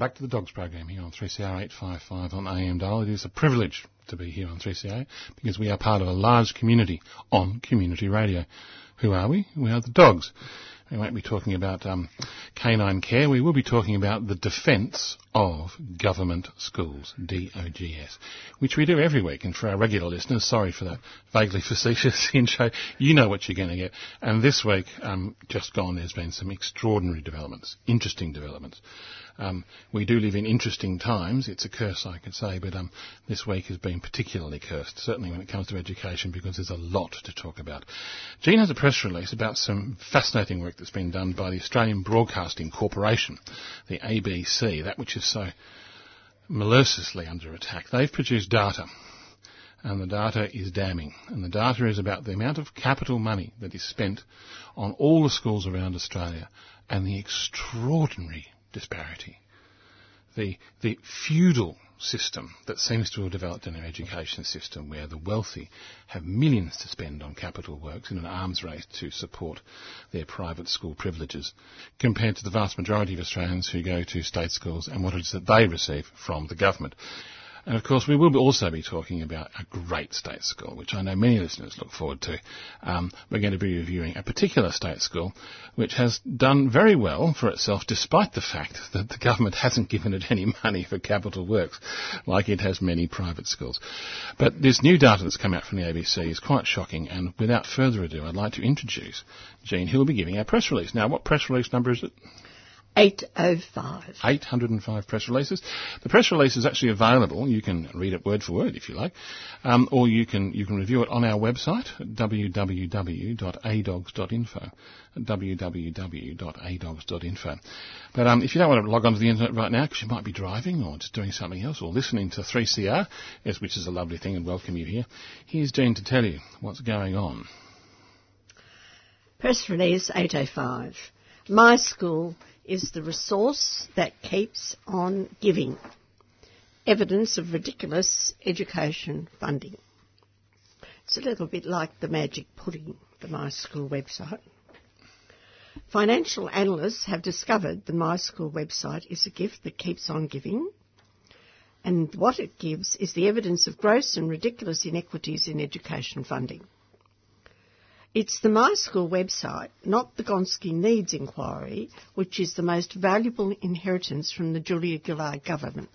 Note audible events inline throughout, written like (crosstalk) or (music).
Back to the Dogs program here on 3CR 855 on AM dial. It is a privilege to be here on 3CR because we are part of a large community on community radio. Who are we? We are the dogs. We won't be talking about um, canine care. We will be talking about the defence of government schools, D-O-G-S, which we do every week. And for our regular listeners, sorry for that vaguely facetious (laughs) intro, you know what you're going to get. And this week, um, just gone, there's been some extraordinary developments, interesting developments. Um, we do live in interesting times. It's a curse, I could say, but um, this week has been particularly cursed, certainly when it comes to education, because there's a lot to talk about. Jean has a press release about some fascinating work that's been done by the Australian Broadcasting Corporation, the ABC, that which is so maliciously under attack. They've produced data and the data is damning. And the data is about the amount of capital money that is spent on all the schools around Australia and the extraordinary disparity. The, the feudal system that seems to have developed in our education system where the wealthy have millions to spend on capital works in an arms race to support their private school privileges compared to the vast majority of Australians who go to state schools and what it is that they receive from the government. And of course, we will also be talking about a great state school, which I know many listeners look forward to. Um, we're going to be reviewing a particular state school which has done very well for itself despite the fact that the government hasn't given it any money for capital works like it has many private schools. But this new data that's come out from the ABC is quite shocking and without further ado I'd like to introduce Jean who will be giving our press release. Now what press release number is it? 805. 805 press releases. The press release is actually available. You can read it word for word if you like, um, or you can you can review it on our website www.adogs.info. www.adogs.info. But um, if you don't want to log onto the internet right now because you might be driving or just doing something else or listening to 3CR, yes, which is a lovely thing and welcome you here, here's Jean to tell you what's going on. Press release 805. My school is the resource that keeps on giving. Evidence of ridiculous education funding. It's a little bit like the magic pudding, the My School website. Financial analysts have discovered the My School website is a gift that keeps on giving, and what it gives is the evidence of gross and ridiculous inequities in education funding. It's the My School website, not the Gonski Needs Inquiry, which is the most valuable inheritance from the Julia Gillard government.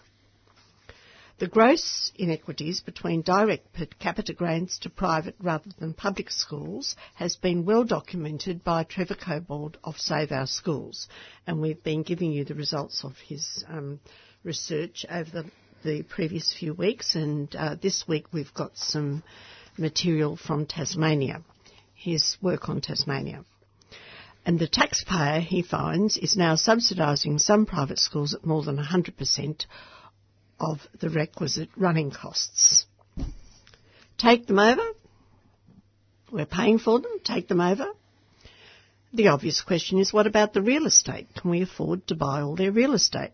The gross inequities between direct per capita grants to private rather than public schools has been well documented by Trevor Cobbold of Save Our Schools, and we've been giving you the results of his um, research over the, the, previous few weeks, and uh, this week we've got some material from Tasmania his work on Tasmania. And the taxpayer, he finds, is now subsidising some private schools at more than 100% of the requisite running costs. Take them over. We're paying for them. Take them over. The obvious question is what about the real estate? Can we afford to buy all their real estate?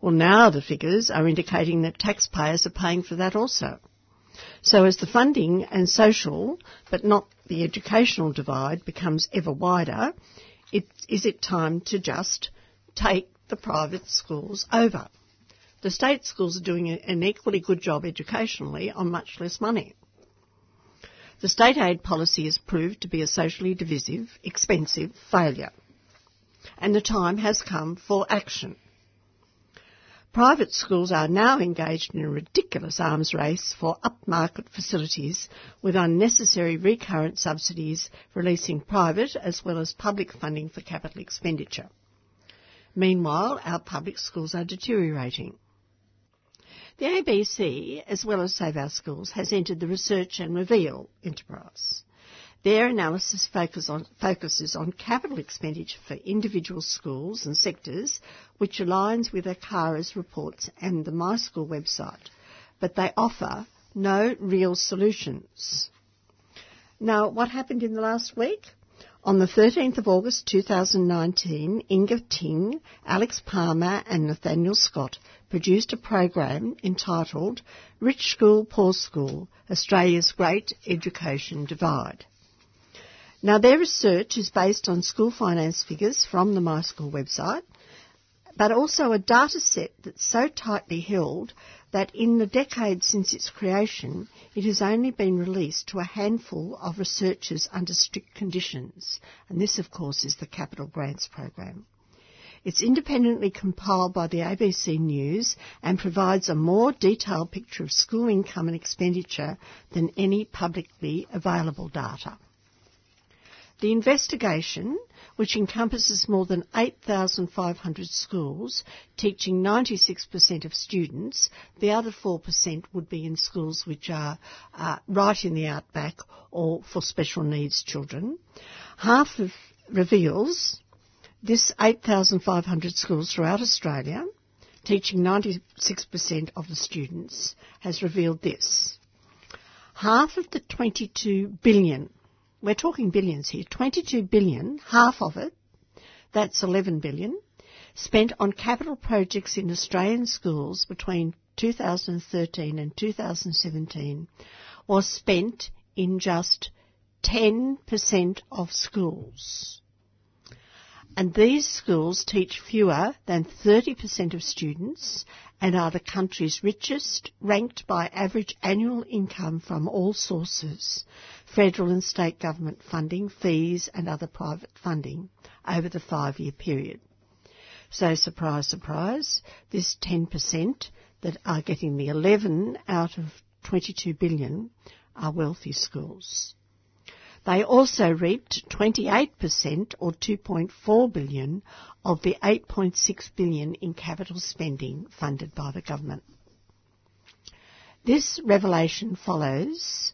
Well, now the figures are indicating that taxpayers are paying for that also. So as the funding and social, but not the educational divide becomes ever wider, it, is it time to just take the private schools over? The state schools are doing an equally good job educationally on much less money. The state aid policy has proved to be a socially divisive, expensive failure. and the time has come for action. Private schools are now engaged in a ridiculous arms race for upmarket facilities with unnecessary recurrent subsidies releasing private as well as public funding for capital expenditure. Meanwhile, our public schools are deteriorating. The ABC, as well as Save Our Schools, has entered the Research and Reveal enterprise. Their analysis focus on, focuses on capital expenditure for individual schools and sectors, which aligns with ACARA's reports and the My School website, but they offer no real solutions. Now, what happened in the last week? On the 13th of August 2019, Inga Ting, Alex Palmer and Nathaniel Scott produced a program entitled Rich School, Poor School, Australia's Great Education Divide. Now, their research is based on school finance figures from the My School website, but also a data set that's so tightly held that in the decades since its creation, it has only been released to a handful of researchers under strict conditions. And this, of course, is the Capital Grants Program. It's independently compiled by the ABC News and provides a more detailed picture of school income and expenditure than any publicly available data. The investigation, which encompasses more than 8,500 schools, teaching 96% of students, the other 4% would be in schools which are uh, right in the outback or for special needs children. Half of reveals this 8,500 schools throughout Australia, teaching 96% of the students, has revealed this. Half of the 22 billion we're talking billions here, 22 billion, half of it, that's 11 billion, spent on capital projects in Australian schools between 2013 and 2017 was spent in just 10% of schools. And these schools teach fewer than 30% of students and are the country's richest, ranked by average annual income from all sources, federal and state government funding, fees and other private funding over the five year period. So surprise, surprise, this 10% that are getting the 11 out of 22 billion are wealthy schools. They also reaped 28% or 2.4 billion of the 8.6 billion in capital spending funded by the government. This revelation follows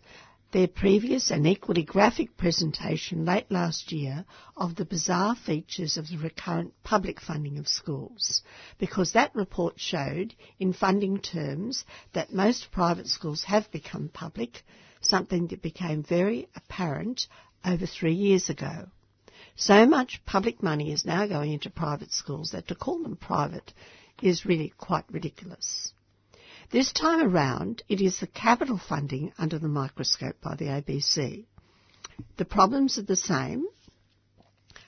their previous and equally graphic presentation late last year of the bizarre features of the recurrent public funding of schools, because that report showed, in funding terms, that most private schools have become public, something that became very apparent over three years ago. So much public money is now going into private schools that to call them private is really quite ridiculous. This time around, it is the capital funding under the microscope by the ABC. The problems are the same,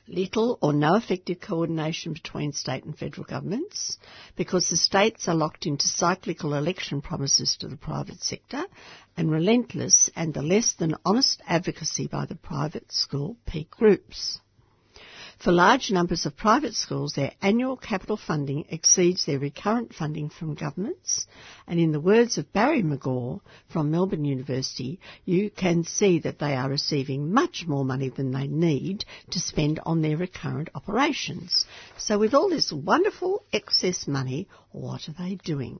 little or no effective coordination between state and federal governments because the states are locked into cyclical election promises to the private sector and relentless and the less than honest advocacy by the private school peak groups. For large numbers of private schools, their annual capital funding exceeds their recurrent funding from governments, and in the words of Barry McGaw from Melbourne University, you can see that they are receiving much more money than they need to spend on their recurrent operations. So with all this wonderful excess money, what are they doing?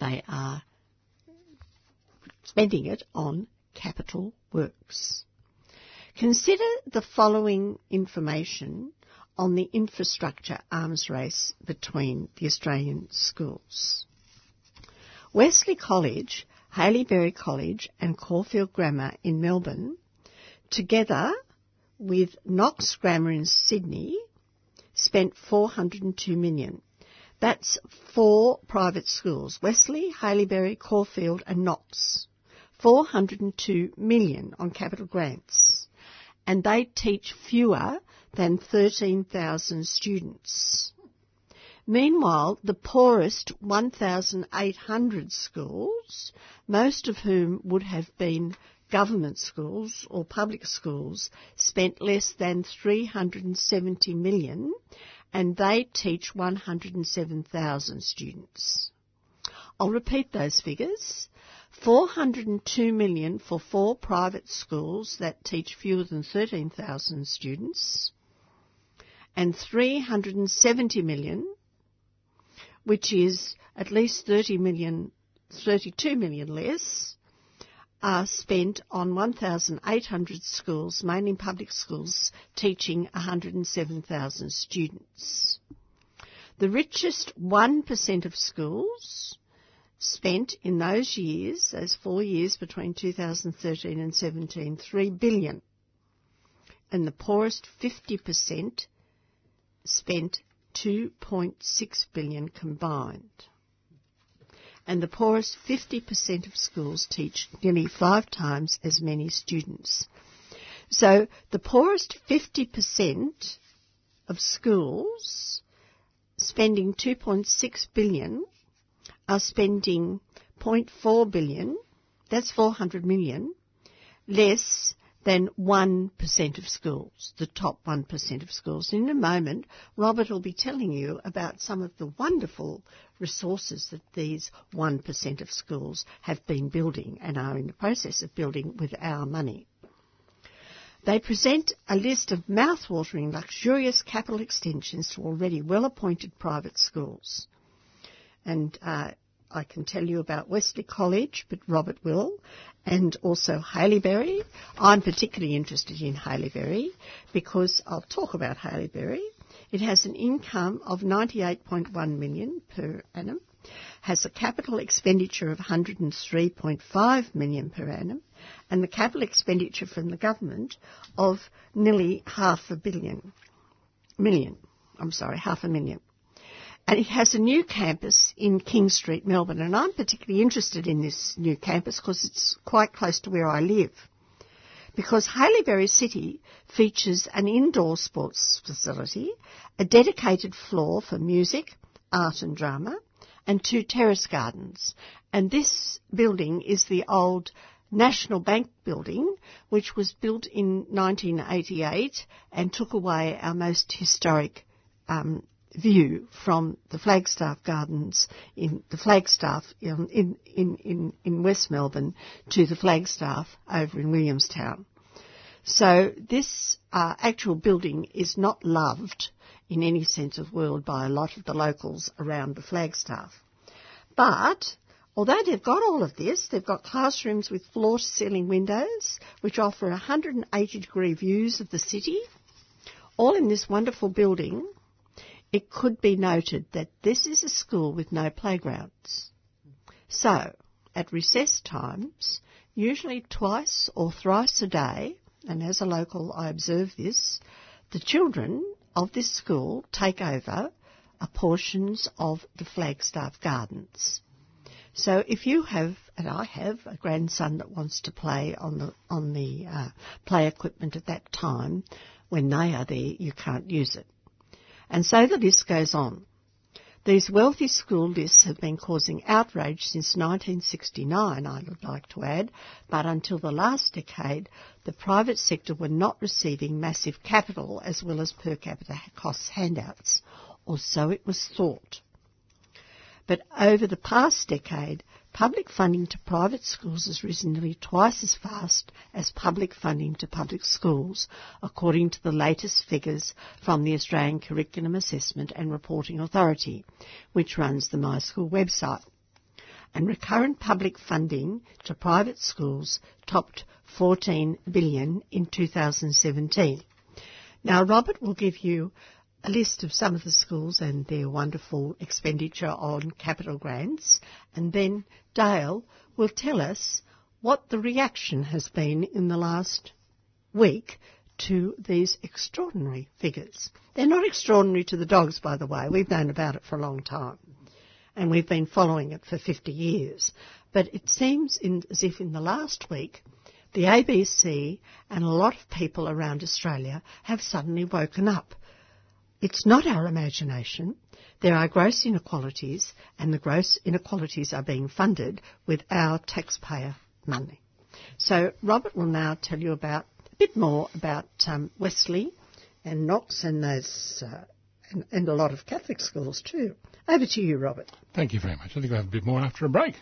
They are spending it on capital works. Consider the following information on the infrastructure arms race between the Australian schools. Wesley College, Haileybury College and Caulfield Grammar in Melbourne, together with Knox Grammar in Sydney, spent 402 million. That's four private schools, Wesley, Haileybury, Caulfield and Knox. 402 million on capital grants and they teach fewer than 13,000 students. Meanwhile, the poorest 1,800 schools, most of whom would have been government schools or public schools spent less than 370 million and they teach 107,000 students. I'll repeat those figures. 402 million for four private schools that teach fewer than 13,000 students and 370 million which is at least 30 million 32 million less are spent on 1,800 schools, mainly public schools, teaching 107,000 students. The richest 1% of schools spent in those years, those four years between 2013 and 17, 3 billion. And the poorest 50% spent 2.6 billion combined and the poorest 50% of schools teach nearly five times as many students. So the poorest 50% of schools spending 2.6 billion are spending 0.4 billion, that's 400 million, less than 1% of schools, the top 1% of schools. In a moment, Robert will be telling you about some of the wonderful resources that these 1% of schools have been building and are in the process of building with our money. They present a list of mouth-watering, luxurious capital extensions to already well-appointed private schools. And uh, I can tell you about Wesley College, but Robert will, and also Haileybury. I'm particularly interested in Haileybury because I'll talk about Haileybury. It has an income of 98.1 million per annum, has a capital expenditure of 103.5 million per annum, and the capital expenditure from the government of nearly half a billion million. I'm sorry, half a million and it has a new campus in King Street, Melbourne. And I'm particularly interested in this new campus because it's quite close to where I live. Because Haileybury City features an indoor sports facility, a dedicated floor for music, art and drama, and two terrace gardens. And this building is the old National Bank building, which was built in 1988 and took away our most historic um, view from the Flagstaff Gardens in the Flagstaff in, in, in, in West Melbourne to the Flagstaff over in Williamstown. So this uh, actual building is not loved in any sense of the word by a lot of the locals around the Flagstaff. But although they've got all of this, they've got classrooms with floor to ceiling windows which offer 180 degree views of the city, all in this wonderful building it could be noted that this is a school with no playgrounds. So, at recess times, usually twice or thrice a day, and as a local I observe this, the children of this school take over portions of the Flagstaff Gardens. So if you have, and I have, a grandson that wants to play on the on the uh, play equipment at that time, when they are there, you can't use it. And so the list goes on. These wealthy school lists have been causing outrage since 1969, I would like to add, but until the last decade, the private sector were not receiving massive capital as well as per capita cost handouts, or so it was thought. But over the past decade, Public funding to private schools has risen nearly twice as fast as public funding to public schools, according to the latest figures from the Australian Curriculum Assessment and Reporting Authority, which runs the My School website. And recurrent public funding to private schools topped 14 billion in 2017. Now, Robert will give you a list of some of the schools and their wonderful expenditure on capital grants, and then Dale will tell us what the reaction has been in the last week to these extraordinary figures. They're not extraordinary to the dogs, by the way. We've known about it for a long time. And we've been following it for 50 years. But it seems in, as if in the last week, the ABC and a lot of people around Australia have suddenly woken up it's not our imagination. There are gross inequalities, and the gross inequalities are being funded with our taxpayer money. So Robert will now tell you about a bit more about um, Wesley and Knox and those uh, and, and a lot of Catholic schools too. Over to you, Robert. Thank you very much. I think we'll have a bit more after a break.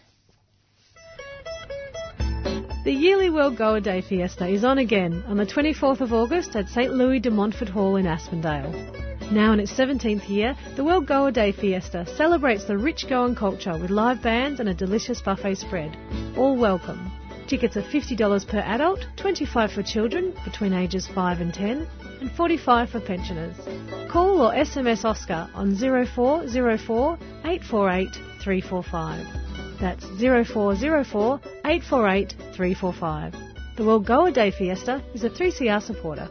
The yearly World Goa Day Fiesta is on again on the 24th of August at St Louis de Montfort Hall in Aspendale. Now in its 17th year, the World Goa Day Fiesta celebrates the rich Goan culture with live bands and a delicious buffet spread. All welcome. Tickets are $50 per adult, 25 for children between ages 5 and 10, and 45 for pensioners. Call or SMS Oscar on 0404 848 345. That's 0404 848 345. The World Goa Day Fiesta is a 3CR supporter.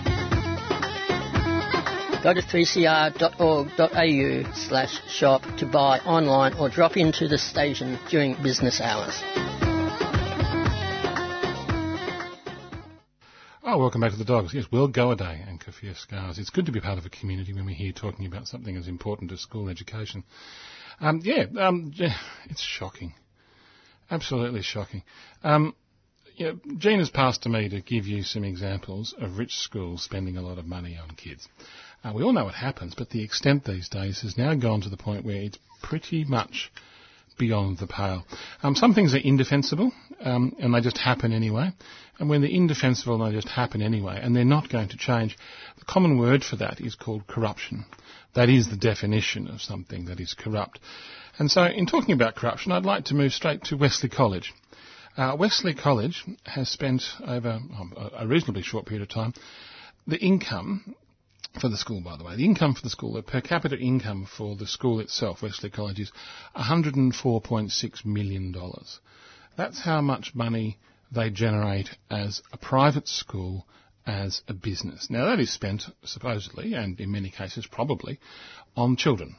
Go to 3cr.org.au slash shop to buy online or drop into the station during business hours. Oh, welcome back to the dogs. Yes, World Goa Day and Keffiyeh Scars. It's good to be part of a community when we're here talking about something as important as school education. Um, yeah, um, (laughs) it's shocking. Absolutely shocking. Um, know, Jean has passed to me to give you some examples of rich schools spending a lot of money on kids. Uh, we all know what happens, but the extent these days has now gone to the point where it's pretty much beyond the pale. Um, some things are indefensible, um, and they just happen anyway. And when they're indefensible, they just happen anyway, and they're not going to change. The common word for that is called corruption. That is the definition of something that is corrupt. And so, in talking about corruption, I'd like to move straight to Wesley College. Uh, Wesley College has spent over a reasonably short period of time the income for the school, by the way. The income for the school, the per capita income for the school itself, Wesley College, is $104.6 million. That's how much money they generate as a private school as a business. Now that is spent, supposedly, and in many cases probably, on children.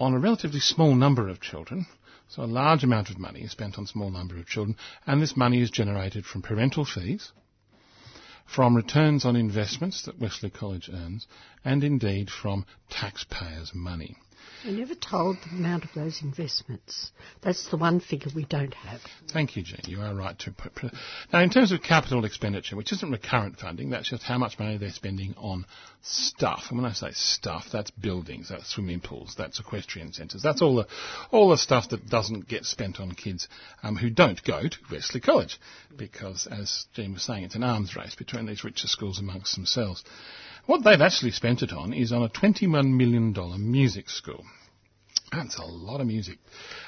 On a relatively small number of children, so a large amount of money is spent on a small number of children, and this money is generated from parental fees, from returns on investments that Wesley College earns, and indeed from taxpayers' money. We're never told the amount of those investments. That's the one figure we don't have. Thank you, Jean. You are right to. Put now, in terms of capital expenditure, which isn't recurrent funding, that's just how much money they're spending on stuff. And when I say stuff, that's buildings, that's swimming pools, that's equestrian centres, that's all the all the stuff that doesn't get spent on kids um, who don't go to Wesley College, because as Jean was saying, it's an arms race between these richer schools amongst themselves. What they've actually spent it on is on a $21 million music school. That's a lot of music.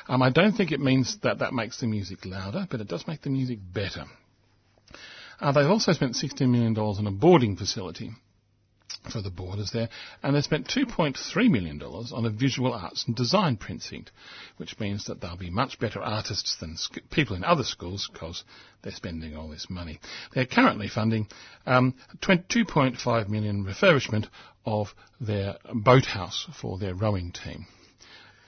Um, I don't think it means that that makes the music louder, but it does make the music better. Uh, they've also spent $16 million on a boarding facility for the boarders there, and they spent $2.3 million on a visual arts and design precinct, which means that they'll be much better artists than sc- people in other schools because they're spending all this money. They're currently funding um, 2.5 million refurbishment of their boathouse for their rowing team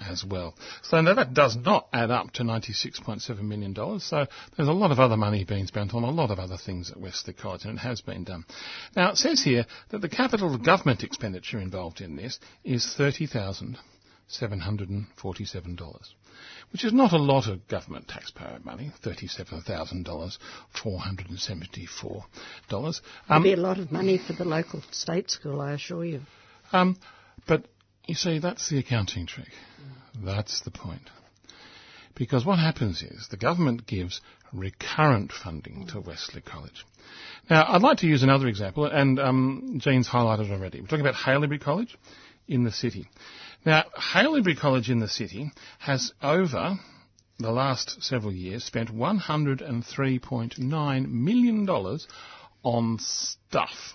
as well. So now that does not add up to $96.7 million. So there's a lot of other money being spent on a lot of other things at Wesley College, and it has been done. Now it says here that the capital government expenditure involved in this is $30,747, which is not a lot of government taxpayer money, $37,474. Um, be a lot of money for the local state school, I assure you. Um, but you see, that's the accounting trick. That's the point. Because what happens is the government gives recurrent funding to Wesley College. Now, I'd like to use another example, and um, Jean's highlighted already. We're talking about Haileybury College in the city. Now, Haileybury College in the city has over the last several years spent $103.9 million on stuff.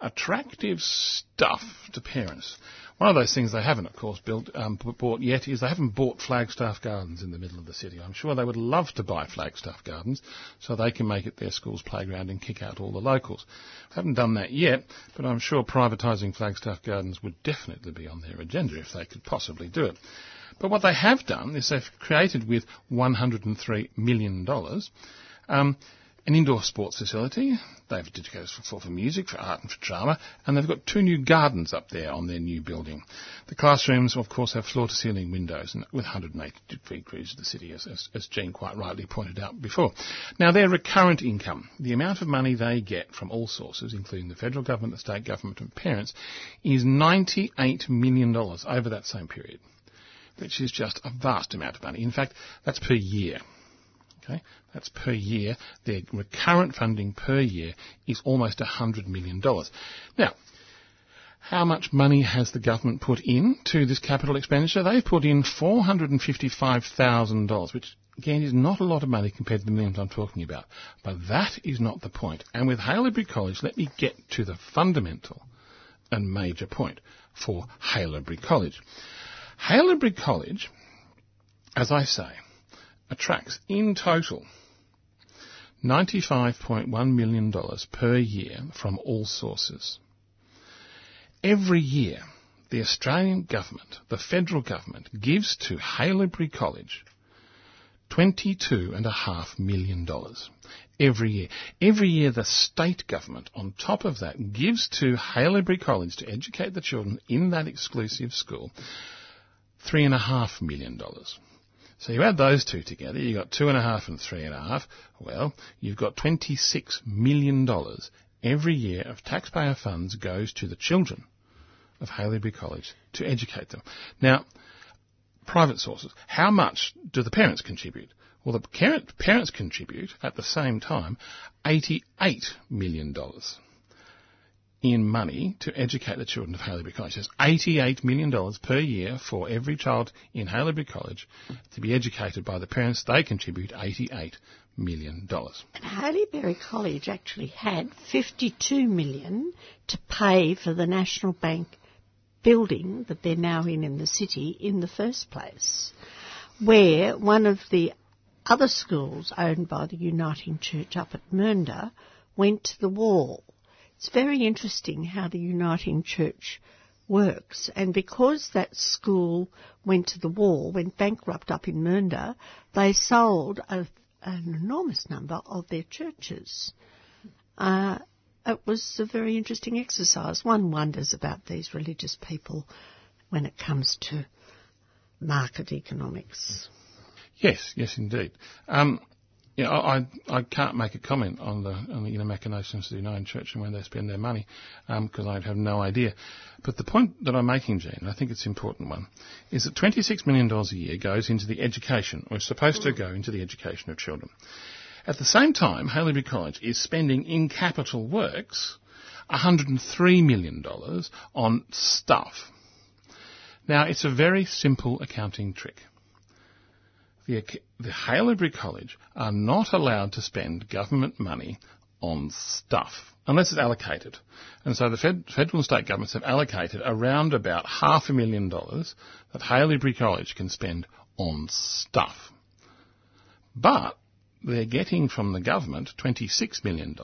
Attractive stuff to parents One of those things they haven't, of course, built, um, bought yet is they haven't bought Flagstaff Gardens in the middle of the city. I'm sure they would love to buy Flagstaff Gardens so they can make it their school's playground and kick out all the locals. They Haven't done that yet, but I'm sure privatising Flagstaff Gardens would definitely be on their agenda if they could possibly do it. But what they have done is they've created with $103 million um, an indoor sports facility. They've dedicated for, for music, for art and for drama, and they've got two new gardens up there on their new building. The classrooms, of course, have floor-to-ceiling windows and with 180 degrees of the city, as, as, as Jean quite rightly pointed out before. Now, their recurrent income, the amount of money they get from all sources, including the federal government, the state government and parents, is $98 million over that same period, which is just a vast amount of money. In fact, that's per year. Okay, that's per year. Their recurrent funding per year is almost $100 million. Now, how much money has the government put in to this capital expenditure? They've put in $455,000, which again is not a lot of money compared to the millions I'm talking about. But that is not the point. And with Haileybury College, let me get to the fundamental and major point for Haileybury College. Haileybury College, as I say, attracts in total $95.1 million per year from all sources. Every year, the Australian government, the federal government, gives to Haileybury College $22.5 million every year. Every year, the state government, on top of that, gives to Haileybury College to educate the children in that exclusive school $3.5 million. So you add those two together, you've got two and a half and three and a half. Well, you've got $26 million every year of taxpayer funds goes to the children of Haileybury College to educate them. Now, private sources, how much do the parents contribute? Well, the parents contribute at the same time $88 million in money to educate the children of Haileybury College. There's $88 million per year for every child in Haileybury College to be educated by the parents. They contribute $88 million. And Haileybury College actually had 52 million to pay for the National Bank building that they're now in in the city in the first place, where one of the other schools owned by the Uniting Church up at Mernda went to the wall it's very interesting how the Uniting Church works. And because that school went to the wall, went bankrupt up in Mernda, they sold a, an enormous number of their churches. Uh, it was a very interesting exercise. One wonders about these religious people when it comes to market economics. Yes, yes, indeed. Um, yeah, I, I can't make a comment on the, on the inner machinations of the United Church and where they spend their money because um, I have no idea. But the point that I'm making, Jean, I think it's an important one, is that $26 million a year goes into the education, or is supposed to go into the education of children. At the same time, Haileybury College is spending in capital works $103 million on stuff. Now, it's a very simple accounting trick the, the Haileybury College are not allowed to spend government money on stuff unless it's allocated. And so the fed, federal and state governments have allocated around about half a million dollars that Haileybury College can spend on stuff. But they're getting from the government $26 million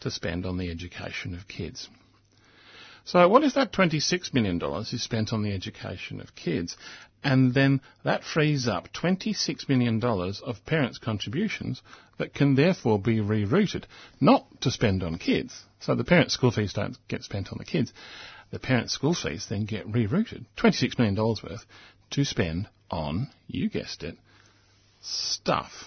to spend on the education of kids. So what if that $26 million is spent on the education of kids and then that frees up $26 million of parents' contributions that can therefore be rerouted, not to spend on kids. So the parents' school fees don't get spent on the kids. The parents' school fees then get rerouted, $26 million worth, to spend on, you guessed it, stuff.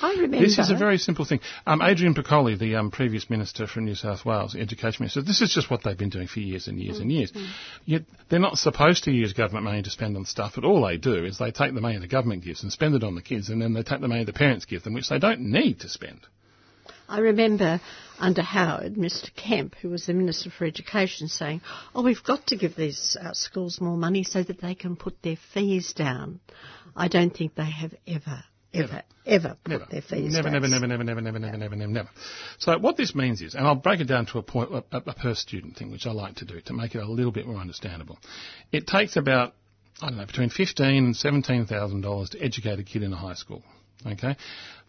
I remember. This is a very simple thing. Um, Adrian Piccoli, the um, previous minister from New South Wales, education minister, this is just what they've been doing for years and years mm-hmm. and years. Mm. Yet they're not supposed to use government money to spend on stuff, but all they do is they take the money the government gives and spend it on the kids, and then they take the money the parents give them, which they don't need to spend. I remember under Howard, Mr. Kemp, who was the Minister for Education, saying, Oh, we've got to give these uh, schools more money so that they can put their fees down. I don't think they have ever ever, ever put Never. their fees Never, never, never, never, never, never, never, never, never, never. So what this means is, and I'll break it down to a point, a, a per student thing, which I like to do to make it a little bit more understandable. It takes about, I don't know, between fifteen and seventeen thousand dollars to educate a kid in a high school. Okay,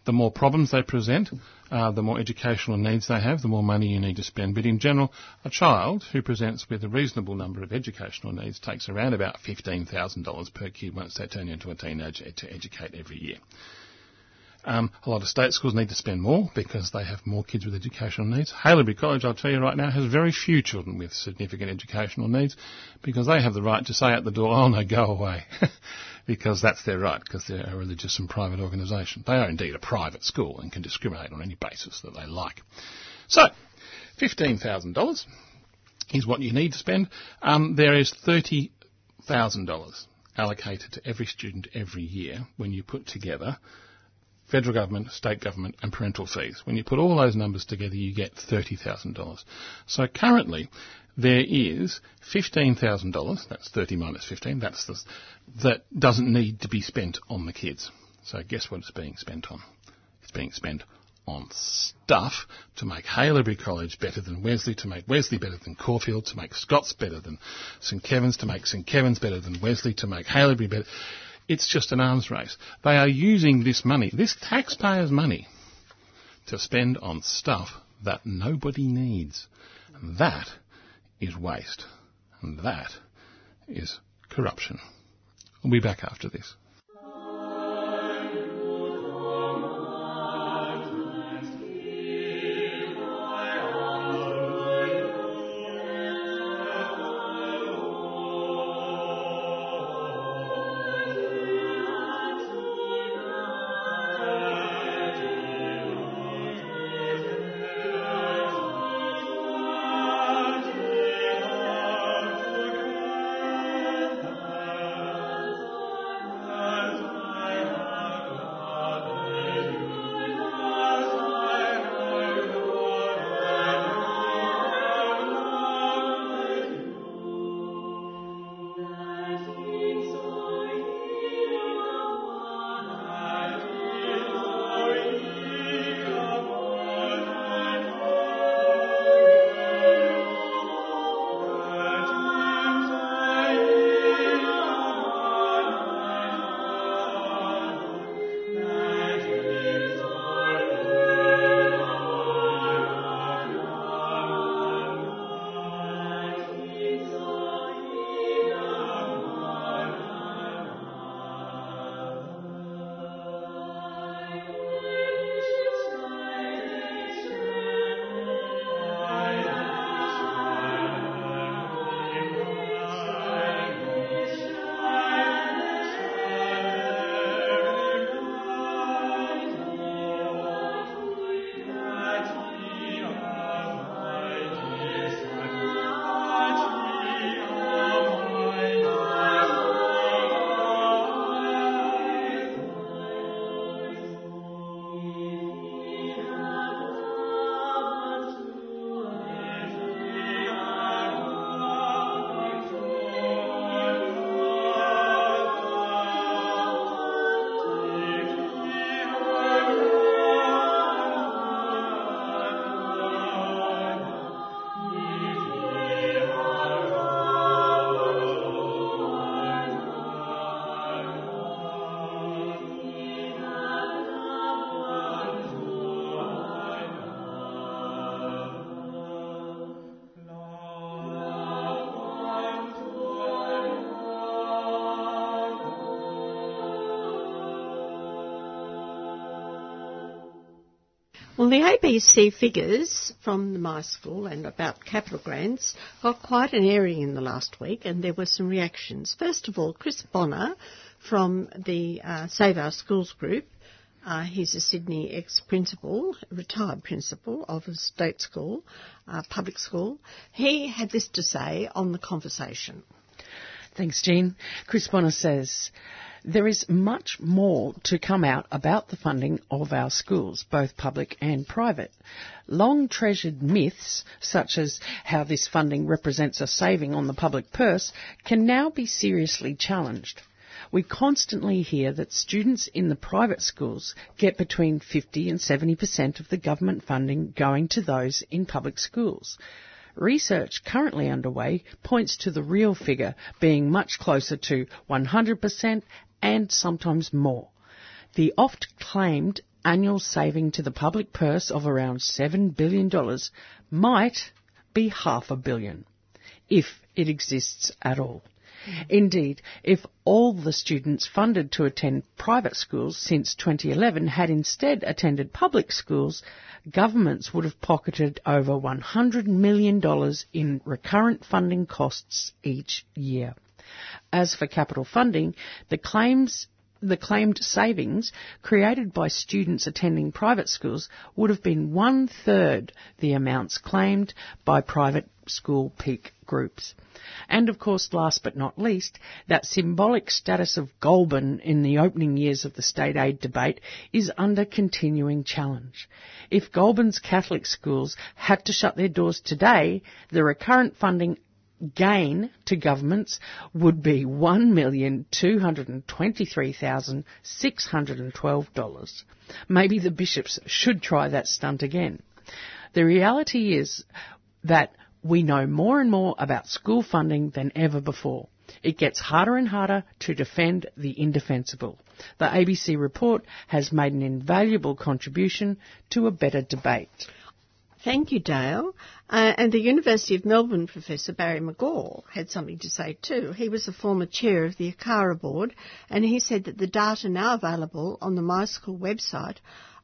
the more problems they present, uh, the more educational needs they have, the more money you need to spend. But in general, a child who presents with a reasonable number of educational needs takes around about fifteen thousand dollars per kid once they turn into a teenager to educate every year. Um, a lot of state schools need to spend more because they have more kids with educational needs. Haileybury College, I'll tell you right now, has very few children with significant educational needs because they have the right to say at the door, oh no, go away. (laughs) because that's their right, because they're a religious and private organisation. They are indeed a private school and can discriminate on any basis that they like. So, $15,000 is what you need to spend. Um, there is $30,000 allocated to every student every year when you put together federal government, state government, and parental fees. When you put all those numbers together, you get $30,000. So currently, there is $15,000, that's 30 minus 15, that's the, that doesn't need to be spent on the kids. So guess what it's being spent on? It's being spent on stuff to make Haileybury College better than Wesley, to make Wesley better than Caulfield, to make Scots better than St Kevin's, to make St Kevin's better than Wesley, to make Haileybury better. It's just an arms race. They are using this money, this taxpayers' money, to spend on stuff that nobody needs. That is waste. And that is corruption. We'll be back after this. Well, the ABC figures from the My School and about capital grants got quite an airing in the last week, and there were some reactions. First of all, Chris Bonnor from the uh, Save Our Schools group. Uh, he's a Sydney ex-principal, retired principal of a state school, uh, public school. He had this to say on the conversation. Thanks, Jean. Chris Bonnor says, there is much more to come out about the funding of our schools, both public and private. Long treasured myths, such as how this funding represents a saving on the public purse, can now be seriously challenged. We constantly hear that students in the private schools get between 50 and 70% of the government funding going to those in public schools. Research currently underway points to the real figure being much closer to 100% and sometimes more. The oft claimed annual saving to the public purse of around $7 billion might be half a billion, if it exists at all. Indeed, if all the students funded to attend private schools since 2011 had instead attended public schools, governments would have pocketed over $100 million in recurrent funding costs each year. As for capital funding, the claims the claimed savings created by students attending private schools would have been one third the amounts claimed by private school peak groups. And of course, last but not least, that symbolic status of Goulburn in the opening years of the state aid debate is under continuing challenge. If Goulburn's Catholic schools had to shut their doors today, the recurrent funding gain to governments would be $1,223,612. Maybe the bishops should try that stunt again. The reality is that we know more and more about school funding than ever before. It gets harder and harder to defend the indefensible. The ABC report has made an invaluable contribution to a better debate. Thank you, Dale. Uh, and the University of Melbourne professor Barry McGaw had something to say too. He was a former chair of the ACARA board, and he said that the data now available on the MySchool website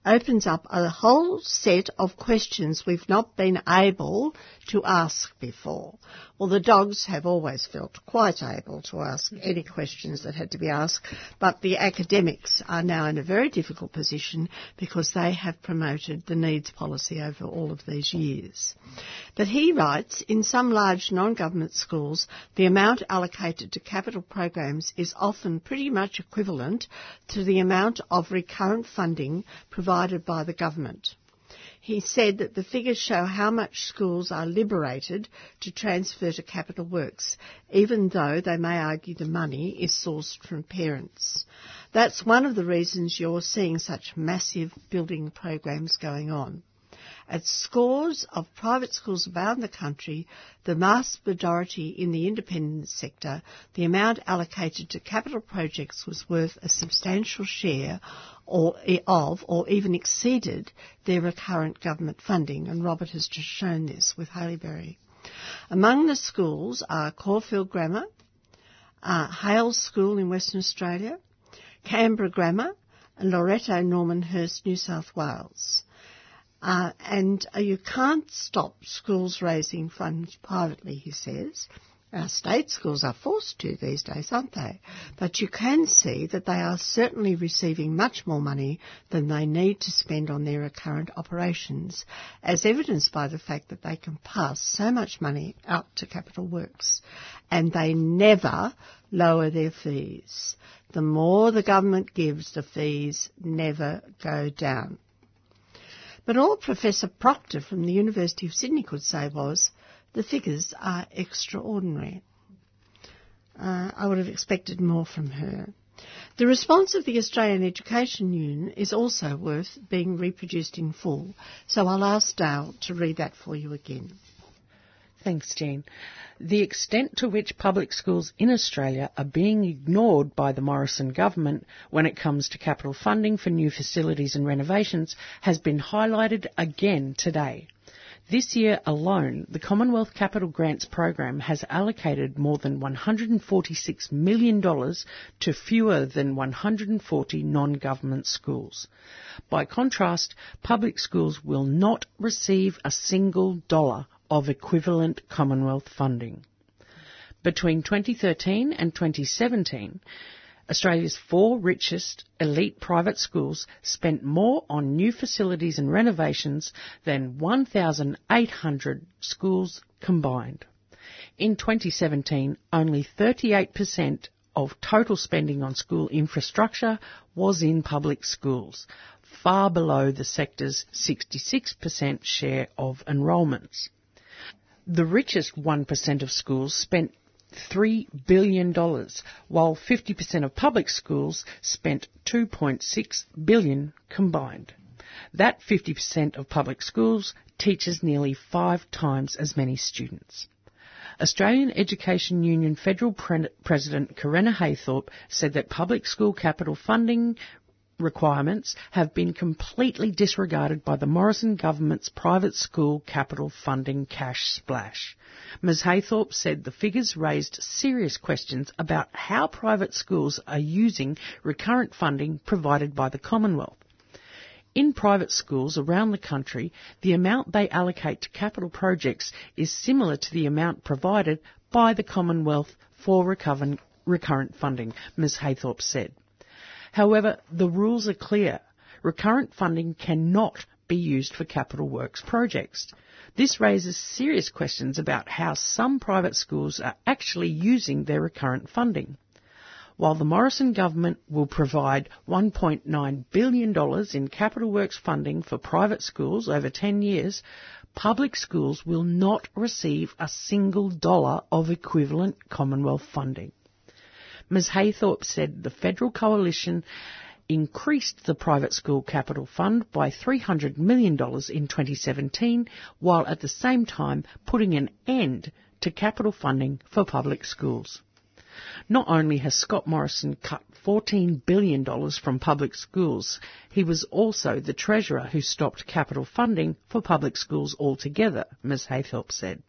opens up a whole set of questions we've not been able to ask before. Well, the dogs have always felt quite able to ask any questions that had to be asked, but the academics are now in a very difficult position because they have promoted the needs policy over all of these years. But he writes, in some large non-government schools, the amount allocated to capital programs is often pretty much equivalent to the amount of recurrent funding provided by the government. He said that the figures show how much schools are liberated to transfer to capital works, even though they may argue the money is sourced from parents. That's one of the reasons you're seeing such massive building programs going on. At scores of private schools around the country, the vast majority in the independent sector, the amount allocated to capital projects was worth a substantial share or, of or even exceeded their recurrent government funding, and Robert has just shown this with Haileybury. Among the schools are Caulfield Grammar, uh, Hales School in Western Australia, Canberra Grammar, and Loreto Normanhurst, New South Wales. Uh, and uh, you can't stop schools raising funds privately, he says. Our state schools are forced to these days, aren't they? But you can see that they are certainly receiving much more money than they need to spend on their current operations, as evidenced by the fact that they can pass so much money out to capital works. And they never lower their fees. The more the government gives, the fees never go down. But all Professor Proctor from the University of Sydney could say was, the figures are extraordinary. Uh, I would have expected more from her. The response of the Australian Education Union is also worth being reproduced in full, so I'll ask Dale to read that for you again. Thanks, Jean. The extent to which public schools in Australia are being ignored by the Morrison government when it comes to capital funding for new facilities and renovations has been highlighted again today. This year alone, the Commonwealth Capital Grants Program has allocated more than $146 million to fewer than 140 non-government schools. By contrast, public schools will not receive a single dollar of equivalent Commonwealth funding. Between 2013 and 2017, Australia's four richest elite private schools spent more on new facilities and renovations than 1,800 schools combined. In 2017, only 38% of total spending on school infrastructure was in public schools, far below the sector's 66% share of enrolments the richest 1% of schools spent $3 billion, while 50% of public schools spent $2.6 billion combined. That 50% of public schools teaches nearly five times as many students. Australian Education Union Federal Pre- President Corinna Haythorpe said that public school capital funding requirements have been completely disregarded by the Morrison government's private school capital funding cash splash. Ms Haythorpe said the figures raised serious questions about how private schools are using recurrent funding provided by the Commonwealth. In private schools around the country, the amount they allocate to capital projects is similar to the amount provided by the Commonwealth for recurrent funding, Ms Haythorpe said. However, the rules are clear. Recurrent funding cannot be used for capital works projects. This raises serious questions about how some private schools are actually using their recurrent funding. While the Morrison government will provide $1.9 billion in capital works funding for private schools over 10 years, public schools will not receive a single dollar of equivalent Commonwealth funding. Ms Haythorpe said the federal coalition increased the private school capital fund by $300 million in 2017, while at the same time putting an end to capital funding for public schools. Not only has Scott Morrison cut $14 billion from public schools, he was also the Treasurer who stopped capital funding for public schools altogether, Ms Haythorpe said.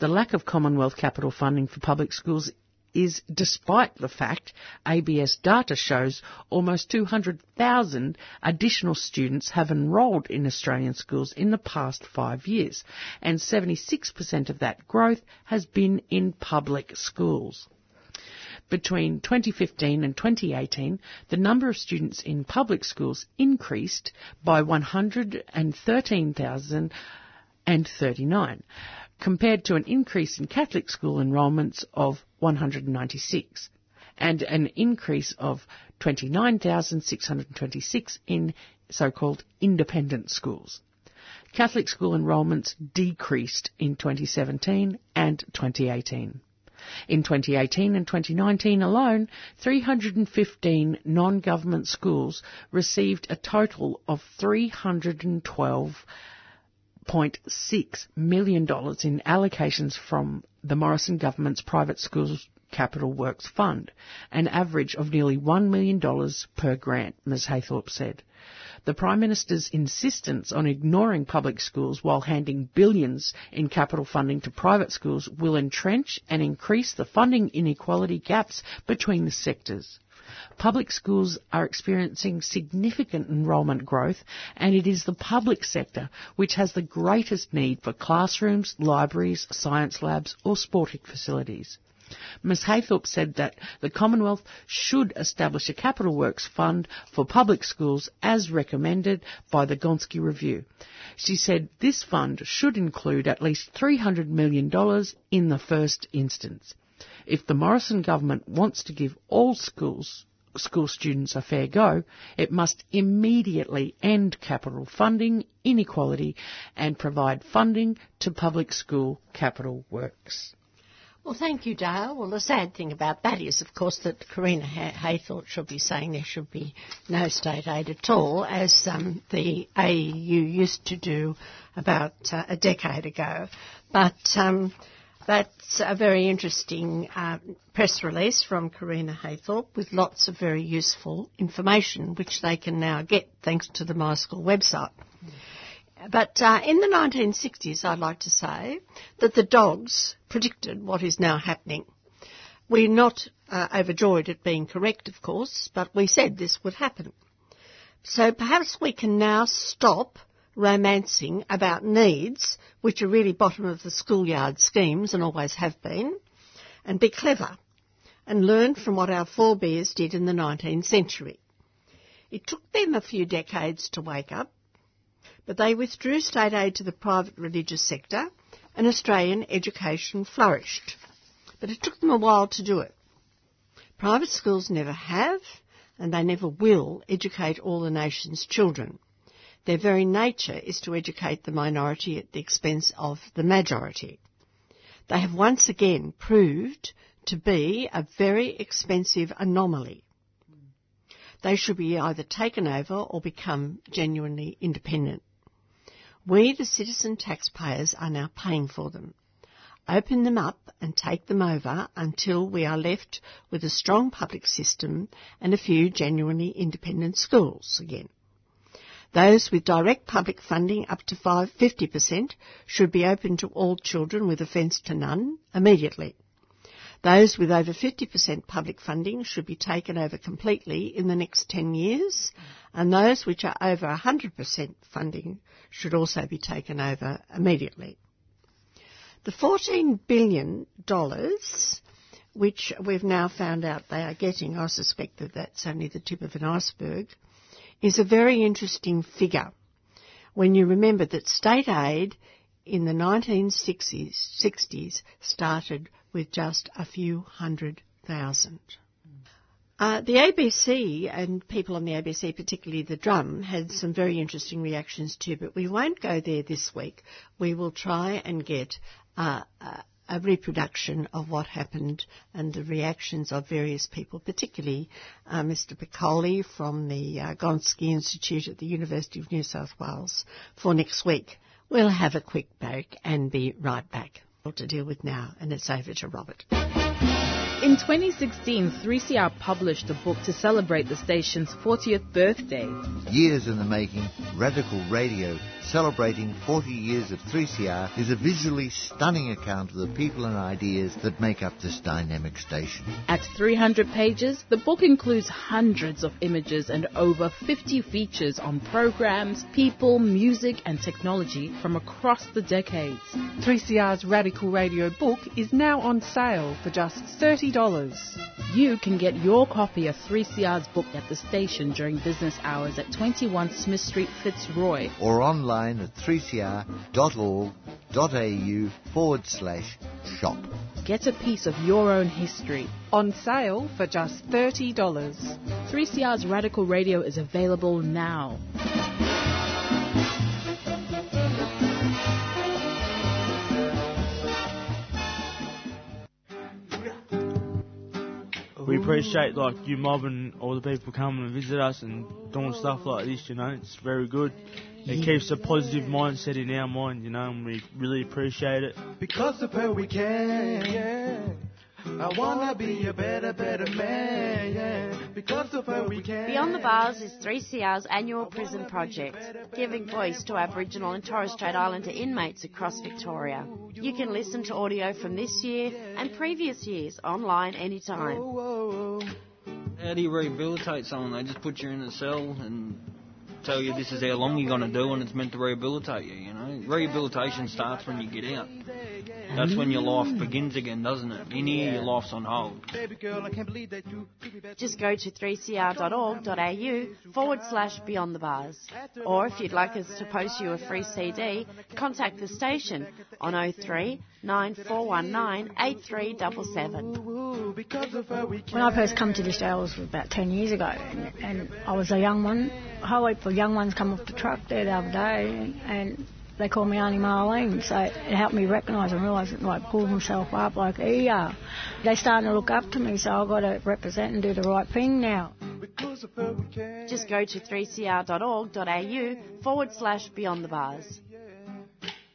The lack of Commonwealth capital funding for public schools is despite the fact ABS data shows almost 200,000 additional students have enrolled in Australian schools in the past five years, and 76% of that growth has been in public schools. Between 2015 and 2018, the number of students in public schools increased by 113,039 compared to an increase in Catholic school enrolments of 196 and an increase of 29,626 in so-called independent schools. Catholic school enrolments decreased in 2017 and 2018. In 2018 and 2019 alone, 315 non-government schools received a total of 312 $1.6 million in allocations from the Morrison government's private schools capital works fund, an average of nearly $1 million per grant, Ms Haythorpe said. The Prime Minister's insistence on ignoring public schools while handing billions in capital funding to private schools will entrench and increase the funding inequality gaps between the sectors. Public schools are experiencing significant enrolment growth and it is the public sector which has the greatest need for classrooms, libraries, science labs or sporting facilities. Ms Haythorpe said that the Commonwealth should establish a capital works fund for public schools as recommended by the Gonski Review. She said this fund should include at least $300 million in the first instance. If the Morrison government wants to give all schools school students a fair go, it must immediately end capital funding inequality and provide funding to public school capital works. Well, thank you, Dale. Well, the sad thing about that is, of course, that Corinna Haythorpe should be saying there should be no state aid at all, as um, the AU used to do about uh, a decade ago. But um, that's a very interesting uh, press release from Corinna Haythorpe with lots of very useful information, which they can now get thanks to the My School website. But uh, in the 1960s, I'd like to say that the dogs predicted what is now happening. We're not uh, overjoyed at being correct, of course, but we said this would happen. So perhaps we can now stop romancing about needs, which are really bottom of the schoolyard schemes and always have been, and be clever and learn from what our forebears did in the 19th century. It took them a few decades to wake up, but they withdrew state aid to the private religious sector and Australian education flourished. But it took them a while to do it. Private schools never have, and they never will, educate all the nation's children. Their very nature is to educate the minority at the expense of the majority. They have once again proved to be a very expensive anomaly. They should be either taken over or become genuinely independent. We, the citizen taxpayers, are now paying for them. Open them up and take them over until we are left with a strong public system and a few genuinely independent schools again. Those with direct public funding up to 50% should be open to all children with offence to none immediately. Those with over 50% public funding should be taken over completely in the next 10 years, and those which are over 100% funding should also be taken over immediately. The $14 billion, which we've now found out they are getting, I suspect that that's only the tip of an iceberg, is a very interesting figure when you remember that state aid in the 1960s 60s started with just a few hundred thousand. Uh, the ABC and people on the ABC, particularly the drum, had some very interesting reactions too, but we won't go there this week. We will try and get uh, a reproduction of what happened and the reactions of various people, particularly uh, Mr. Piccoli from the uh, Gonski Institute at the University of New South Wales for next week. We'll have a quick break and be right back. What to deal with now, and it's over to Robert. In 2016, 3CR published a book to celebrate the station's 40th birthday. Years in the making, Radical Radio, celebrating 40 years of 3CR, is a visually stunning account of the people and ideas that make up this dynamic station. At 300 pages, the book includes hundreds of images and over 50 features on programs, people, music, and technology from across the decades. 3CR's Radical Radio book is now on sale for just 30 $50. You can get your copy of 3CR's book at the station during business hours at 21 Smith Street, Fitzroy. Or online at 3cr.org.au forward slash shop. Get a piece of your own history. On sale for just $30. 3CR's Radical Radio is available now. we appreciate like you mob and all the people coming and visit us and doing stuff like this. You know, it's very good. It keeps a positive mindset in our mind, you know, and we really appreciate it. Because of her we can, yeah. I wanna be a better, better man, yeah. Because of her we can. Beyond the Bars is 3CR's annual prison project, giving voice to Aboriginal and Torres Strait Islander inmates across Victoria. You can listen to audio from this year and previous years online anytime. How do you rehabilitate someone? They just put you in a cell and tell you this is how long you're going to do and it's meant to rehabilitate you, you know. Rehabilitation starts when you get out. That's when your life begins again, doesn't it? In here, your life's on hold. Just go to 3cr.org.au forward slash beyond the bars. Or if you'd like us to post you a free CD, contact the station on 03 9419 8377. When I first come to this jail was about 10 years ago and, and I was a young one. A whole heap of young ones come off the truck there the other day and, and they call me Auntie Marlene, so it helped me recognise and realise that like pull myself up like he are. They starting to look up to me, so I've got to represent and do the right thing now. Just go to 3cr.org.au forward slash beyond the bars.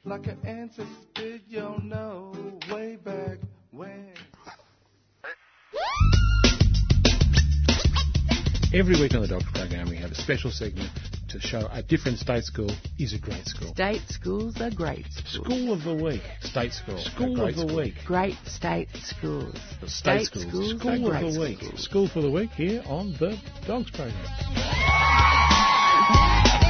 Like an ancestor you'll know way back when. Every week on the Doctor Program, we have a special segment to show a different state school is a great school. State schools are great schools. School of the week. State school. School of the school. week. Great state schools. State, state schools. schools. School of the week. Schools. School for the week here on the Dogs Program. (laughs)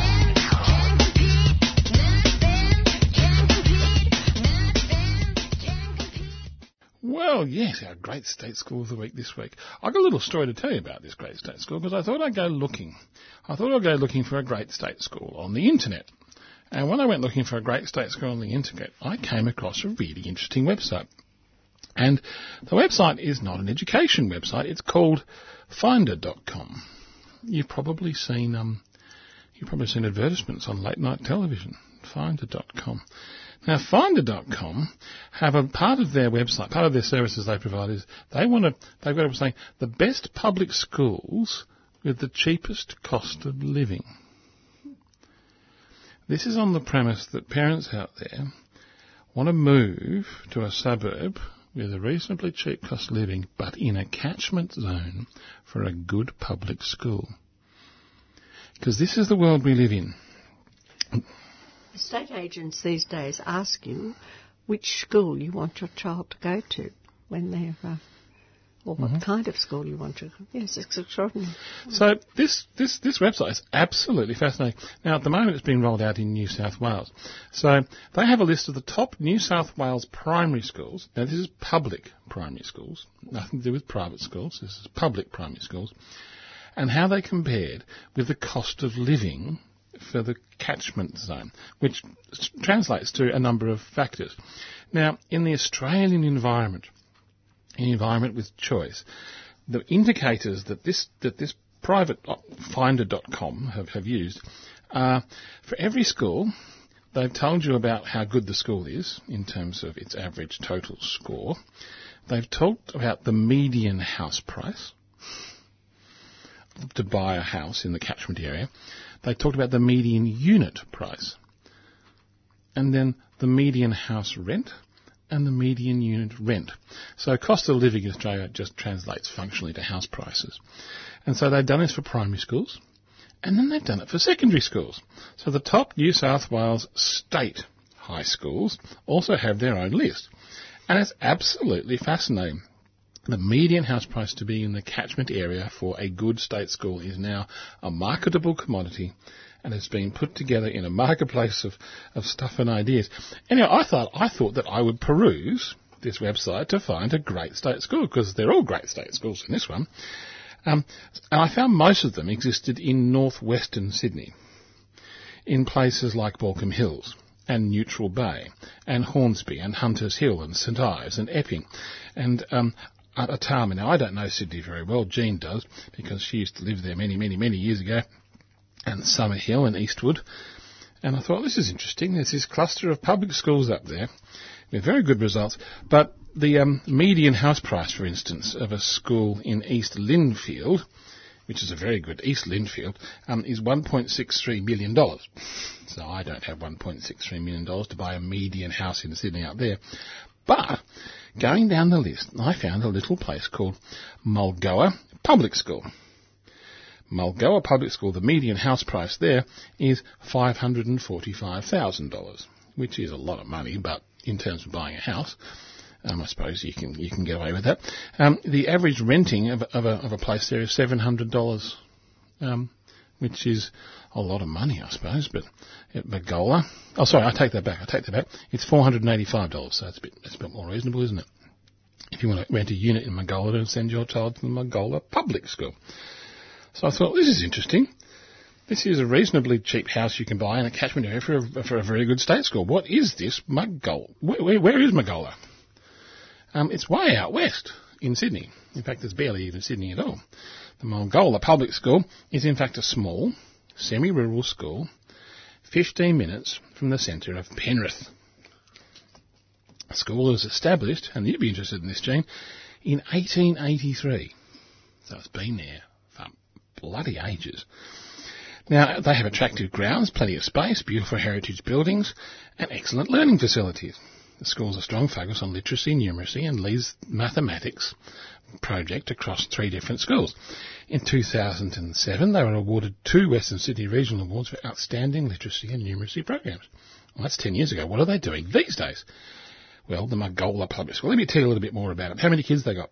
Well, yes, our great state school of the week this week. I've got a little story to tell you about this great state school because I thought I'd go looking. I thought I'd go looking for a great state school on the internet. And when I went looking for a great state school on the internet, I came across a really interesting website. And the website is not an education website, it's called finder.com. You've probably seen um, you've probably seen advertisements on late night television. Finder.com. Now, Finder.com have a part of their website, part of their services they provide is they want to, they've got to say the best public schools with the cheapest cost of living. This is on the premise that parents out there want to move to a suburb with a reasonably cheap cost of living, but in a catchment zone for a good public school. Because this is the world we live in. Estate agents these days ask you which school you want your child to go to when they're, uh, or what Mm-hmm. kind of school you want to. Yes, it's extraordinary. So this, this, this website is absolutely fascinating. Now at the moment it's been rolled out in New South Wales. So they have a list of the top New South Wales primary schools. Now this is public primary schools, nothing to do with private schools. This is public primary schools. And how they compared with the cost of living for the catchment zone, which translates to a number of factors. Now, in the Australian environment, an environment with choice, the indicators that this that this private uh, finder.com have, have used are for every school they've told you about how good the school is in terms of its average total score they've talked about the median house price to buy a house in the catchment area they talked about the median unit price and then the median house rent and the median unit rent. So cost of living in Australia just translates functionally to house prices. And so they've done this for primary schools, and then they've done it for secondary schools. So the top New South Wales state high schools also have their own list. And it's absolutely fascinating. The median house price to be in the catchment area for a good state school is now a marketable commodity and it's been put together in a marketplace of, of stuff and ideas. Anyway, I thought I thought that I would peruse this website to find a great state school because they're all great state schools in this one. Um, and I found most of them existed in northwestern Sydney, in places like Baulkham Hills and Neutral Bay and Hornsby and Hunters Hill and St Ives and Epping and um, Atama. Now I don't know Sydney very well. Jean does because she used to live there many, many, many years ago and Summer Hill and Eastwood. And I thought, this is interesting. There's this cluster of public schools up there with very good results. But the um, median house price, for instance, of a school in East Lindfield, which is a very good East Lindfield, um, is $1.63 million. So I don't have $1.63 million to buy a median house in Sydney up there. But going down the list, I found a little place called Mulgoa Public School. Mulgoa Public School, the median house price there is $545,000, which is a lot of money, but in terms of buying a house, um, I suppose you can you can get away with that. Um, the average renting of, of, a, of a place there is seven hundred dollars, um, which is a lot of money, I suppose. But Magola, oh sorry, I take that back. I take that back. It's four hundred and eighty-five dollars, so it's a bit it's a bit more reasonable, isn't it? If you want to rent a unit in Magola and send your child to the Magola Public School. So I thought this is interesting. This is a reasonably cheap house you can buy in a catchment area for a, for a very good state school. What is this Magola? Where, where, where is Magola? Um, it's way out west in Sydney. In fact, there's barely even Sydney at all. The Mulgola Public School is in fact a small, semi-rural school, 15 minutes from the centre of Penrith. The school was established, and you'd be interested in this, Jean, in 1883. So it's been there for bloody ages. Now, they have attractive grounds, plenty of space, beautiful heritage buildings, and excellent learning facilities. The school's a strong focus on literacy, and numeracy, and leads mathematics project across three different schools. In 2007, they were awarded two Western Sydney Regional Awards for outstanding literacy and numeracy programs. Well, that's 10 years ago. What are they doing these days? Well, the Margola Public School. Let me tell you a little bit more about it. How many kids they got?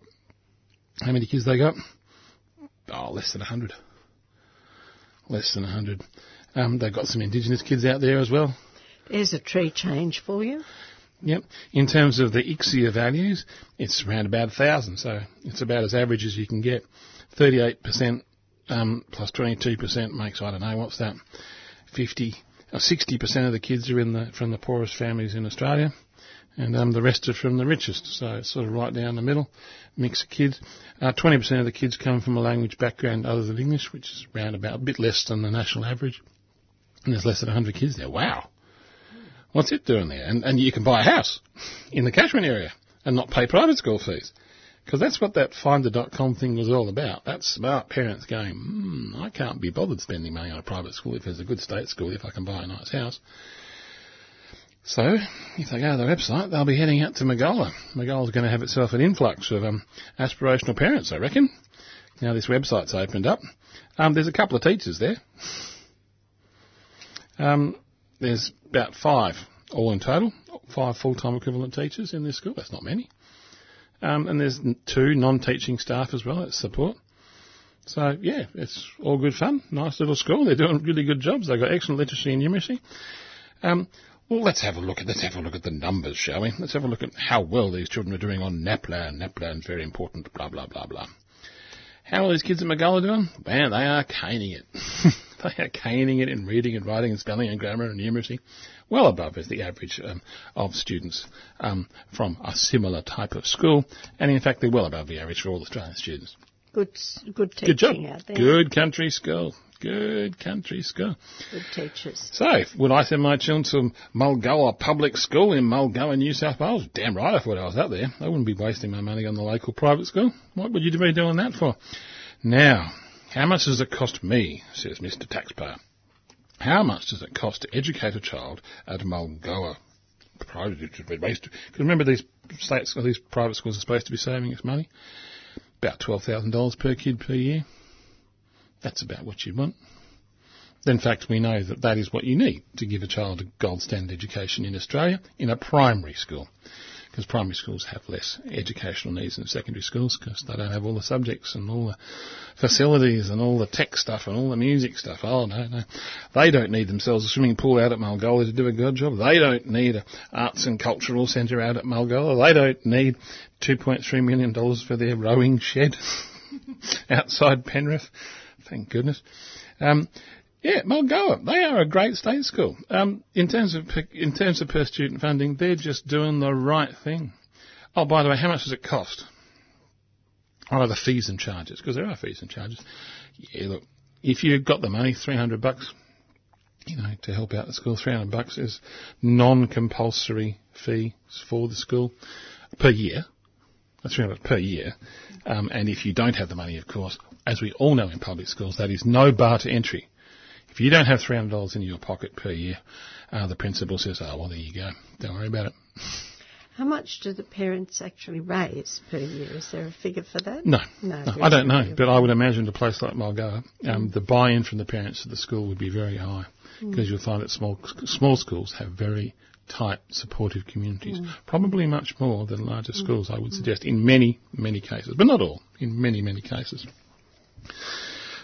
How many kids they got? Oh, less than 100. Less than 100. Um, they've got some Indigenous kids out there as well. There's a tree change for you. Yep. In terms of the ICSEA values, it's around about a thousand, so it's about as average as you can get. 38% um, plus 22% makes, I don't know, what's that? 50, or 60% of the kids are in the, from the poorest families in Australia, and um, the rest are from the richest, so it's sort of right down the middle, mix of kids. Uh, 20% of the kids come from a language background other than English, which is around about a bit less than the national average, and there's less than 100 kids there. Wow. What's it doing there? And, and you can buy a house in the catchment area and not pay private school fees. Because that's what that finder.com thing was all about. That smart parents going, hmm, I can't be bothered spending money on a private school if there's a good state school if I can buy a nice house. So, if they go to the website, they'll be heading out to Magola. Magola's going to have itself an influx of um, aspirational parents, I reckon. Now this website's opened up. Um, there's a couple of teachers there. Um, there's about five all in total, five full-time equivalent teachers in this school. That's not many. Um, and there's two non-teaching staff as well at support. So yeah, it's all good fun. Nice little school. They're doing really good jobs. They've got excellent literacy and numeracy. Um, well, let's have a look at let's have a look at the numbers, shall we? Let's have a look at how well these children are doing on NAPLAN. NAPLAN's very important. Blah blah blah blah. How are these kids at Magola doing? Man, they are caning it. (laughs) they are caning it in reading and writing and spelling and grammar and numeracy. Well above as the average um, of students um, from a similar type of school, and in fact they're well above the average for all Australian students. Good, good teaching Good job. out there. Good country school. Good country school. Good teachers. So, would I send my children to Mulgoa Public School in Mulgoa, New South Wales? Damn right I thought I was out there. I wouldn't be wasting my money on the local private school. What would you be doing that for? Now, how much does it cost me, says Mr. Taxpayer? How much does it cost to educate a child at Mulgoa? Because remember, these states these private schools are supposed to be saving us money. About twelve thousand dollars per kid per year. That's about what you want. In fact, we know that that is what you need to give a child a gold standard education in Australia in a primary school. Because primary schools have less educational needs than secondary schools because they don't have all the subjects and all the facilities and all the tech stuff and all the music stuff. Oh, no, no. They don't need themselves a swimming pool out at Mulgola to do a good job. They don't need an arts and cultural centre out at Mulgola. They don't need $2.3 million for their rowing shed (laughs) outside Penrith. Thank goodness. Um, yeah, Mulgoa, they are a great state school. Um, in terms of in terms of per student funding, they're just doing the right thing. Oh, by the way, how much does it cost? What are the fees and charges? Because there are fees and charges. Yeah, look, if you've got the money, three hundred bucks, you know, to help out the school, three hundred bucks is non-compulsory fee for the school per year. That's three hundred per year. Um, and if you don't have the money, of course, as we all know in public schools, that is no bar to entry. If you don't have $300 in your pocket per year, uh, the principal says, oh, well, there you go. Don't worry about it. How much do the parents actually raise per year? Is there a figure for that? No. No. no I don't know, but I would imagine a place like Mulgoa, um, the buy-in from the parents to the school would be very high because Mm. you'll find that small, small schools have very tight, supportive communities, Mm. probably much more than larger Mm. schools, I would suggest, in many, many cases, but not all, in many, many cases.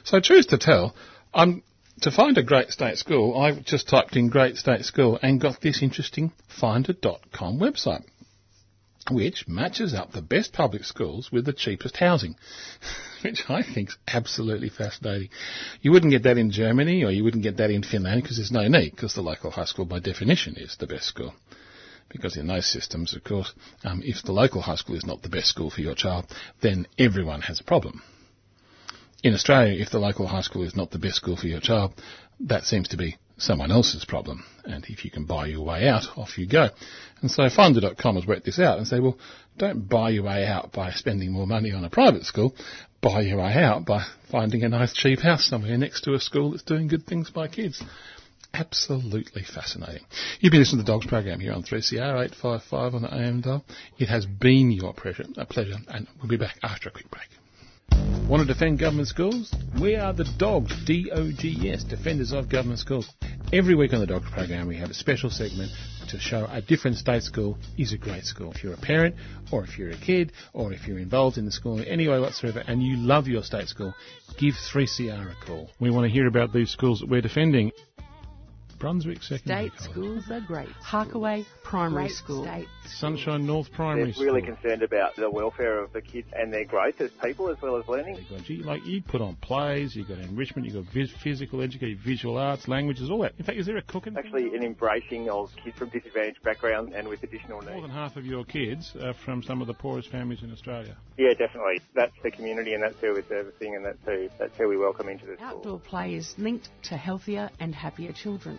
So truth to tell, I'm to find a great state school, I just typed in great state school and got this interesting finder.com website, which matches up the best public schools with the cheapest housing, (laughs) which I think is absolutely fascinating. You wouldn't get that in Germany or you wouldn't get that in Finland because there's no need, because the local high school by definition is the best school. Because in those systems, of course, um, if the local high school is not the best school for your child, then everyone has a problem. In Australia, if the local high school is not the best school for your child, that seems to be someone else's problem. And if you can buy your way out, off you go. And so Finder.com has worked this out and say, well, don't buy your way out by spending more money on a private school. Buy your way out by finding a nice cheap house somewhere next to a school that's doing good things by kids. Absolutely fascinating. You've been listening to the Dogs program here on 3CR 855 on the AM dial. It has been your pleasure, a pleasure, and we'll be back after a quick break. Want to defend government schools? We are the Dogs, D-O-G-S, Defenders of Government Schools. Every week on the Dogs program we have a special segment to show a different state school is a great school. If you're a parent, or if you're a kid, or if you're involved in the school in any way whatsoever and you love your state school, give 3CR a call. We want to hear about these schools that we're defending. Brunswick Secondary State College. schools are great. Harkaway Primary Great School. state. Sunshine North Primary They're really School. concerned about the welfare of the kids and their growth as people as well as learning. Gee, like you put on plays, you've got enrichment, you've got vis- physical education, visual arts, languages, all that. In fact, is there a cooking? Actually, an embracing of kids from disadvantaged backgrounds and with additional needs. More needs. than half of your kids are from some of the poorest families in Australia. Yeah, definitely. That's the community and that's who we're servicing and that's who, that's who we welcome into the school. Outdoor play is linked to healthier and happier children.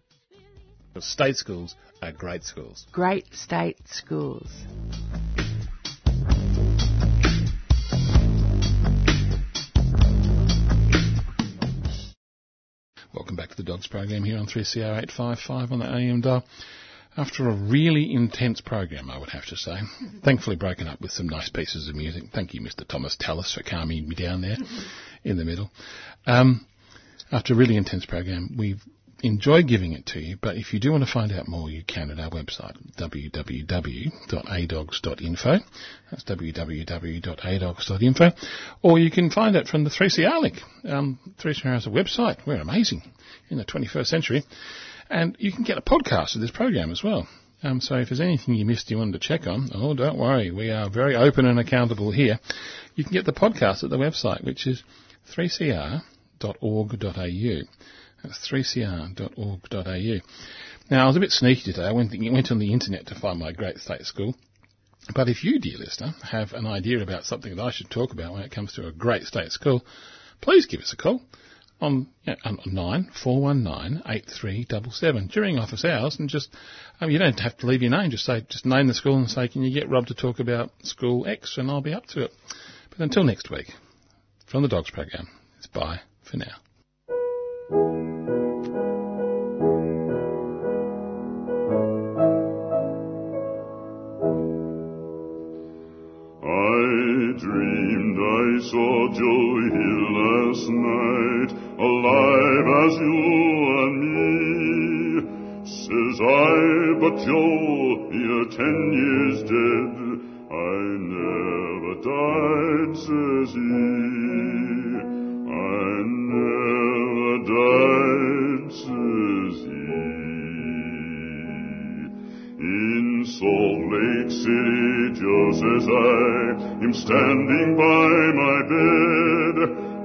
State schools are great schools. Great state schools. Welcome back to the Dogs program here on 3CR 855 on the AM dial. After a really intense program, I would have to say. (laughs) Thankfully broken up with some nice pieces of music. Thank you, Mr. Thomas Tallis, for calming me down there (laughs) in the middle. Um, after a really intense program, we've enjoyed giving it to you, but if you do want to find out more, you can at our website, www.adogs.info. That's www.adogs.info. Or you can find it from the 3CR link. Um, 3CR has a website. We're amazing in the 21st century. And you can get a podcast of this program as well. Um, so if there's anything you missed you wanted to check on, oh, don't worry. We are very open and accountable here. You can get the podcast at the website, which is 3cr.org.au. That's 3cr.org.au. Now, I was a bit sneaky today. I went, went on the internet to find my great state school. But if you, dear listener, have an idea about something that I should talk about when it comes to a great state school, please give us a call on yeah, on nine four one nine eight three double seven during office hours, and just um, you don't have to leave your name. Just say just name the school and say, can you get Rob to talk about school X, and I'll be up to it. But until next week, from the Dogs program, it's bye for now. Saw Joe here last night, alive as you and me. Says I, but Joe, you're ten years dead. I never died, says he. I never died, says he. In Salt Lake City, Joe says I am standing by my bed.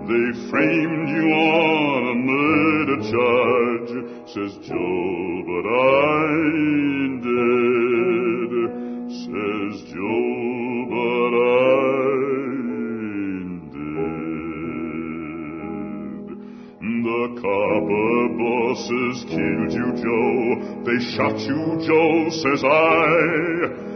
They framed you on a murder charge, says Joe, but I ain't dead. Says Joe, but I ain't dead. The copper bosses killed you, Joe. They shot you, Joe, says I.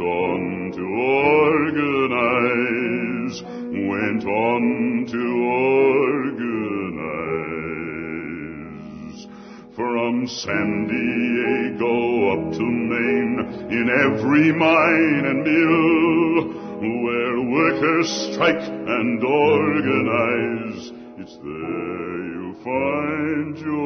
on to organize, went on to organize. From San Diego up to Maine, in every mine and mill, where workers strike and organize, it's there you'll find your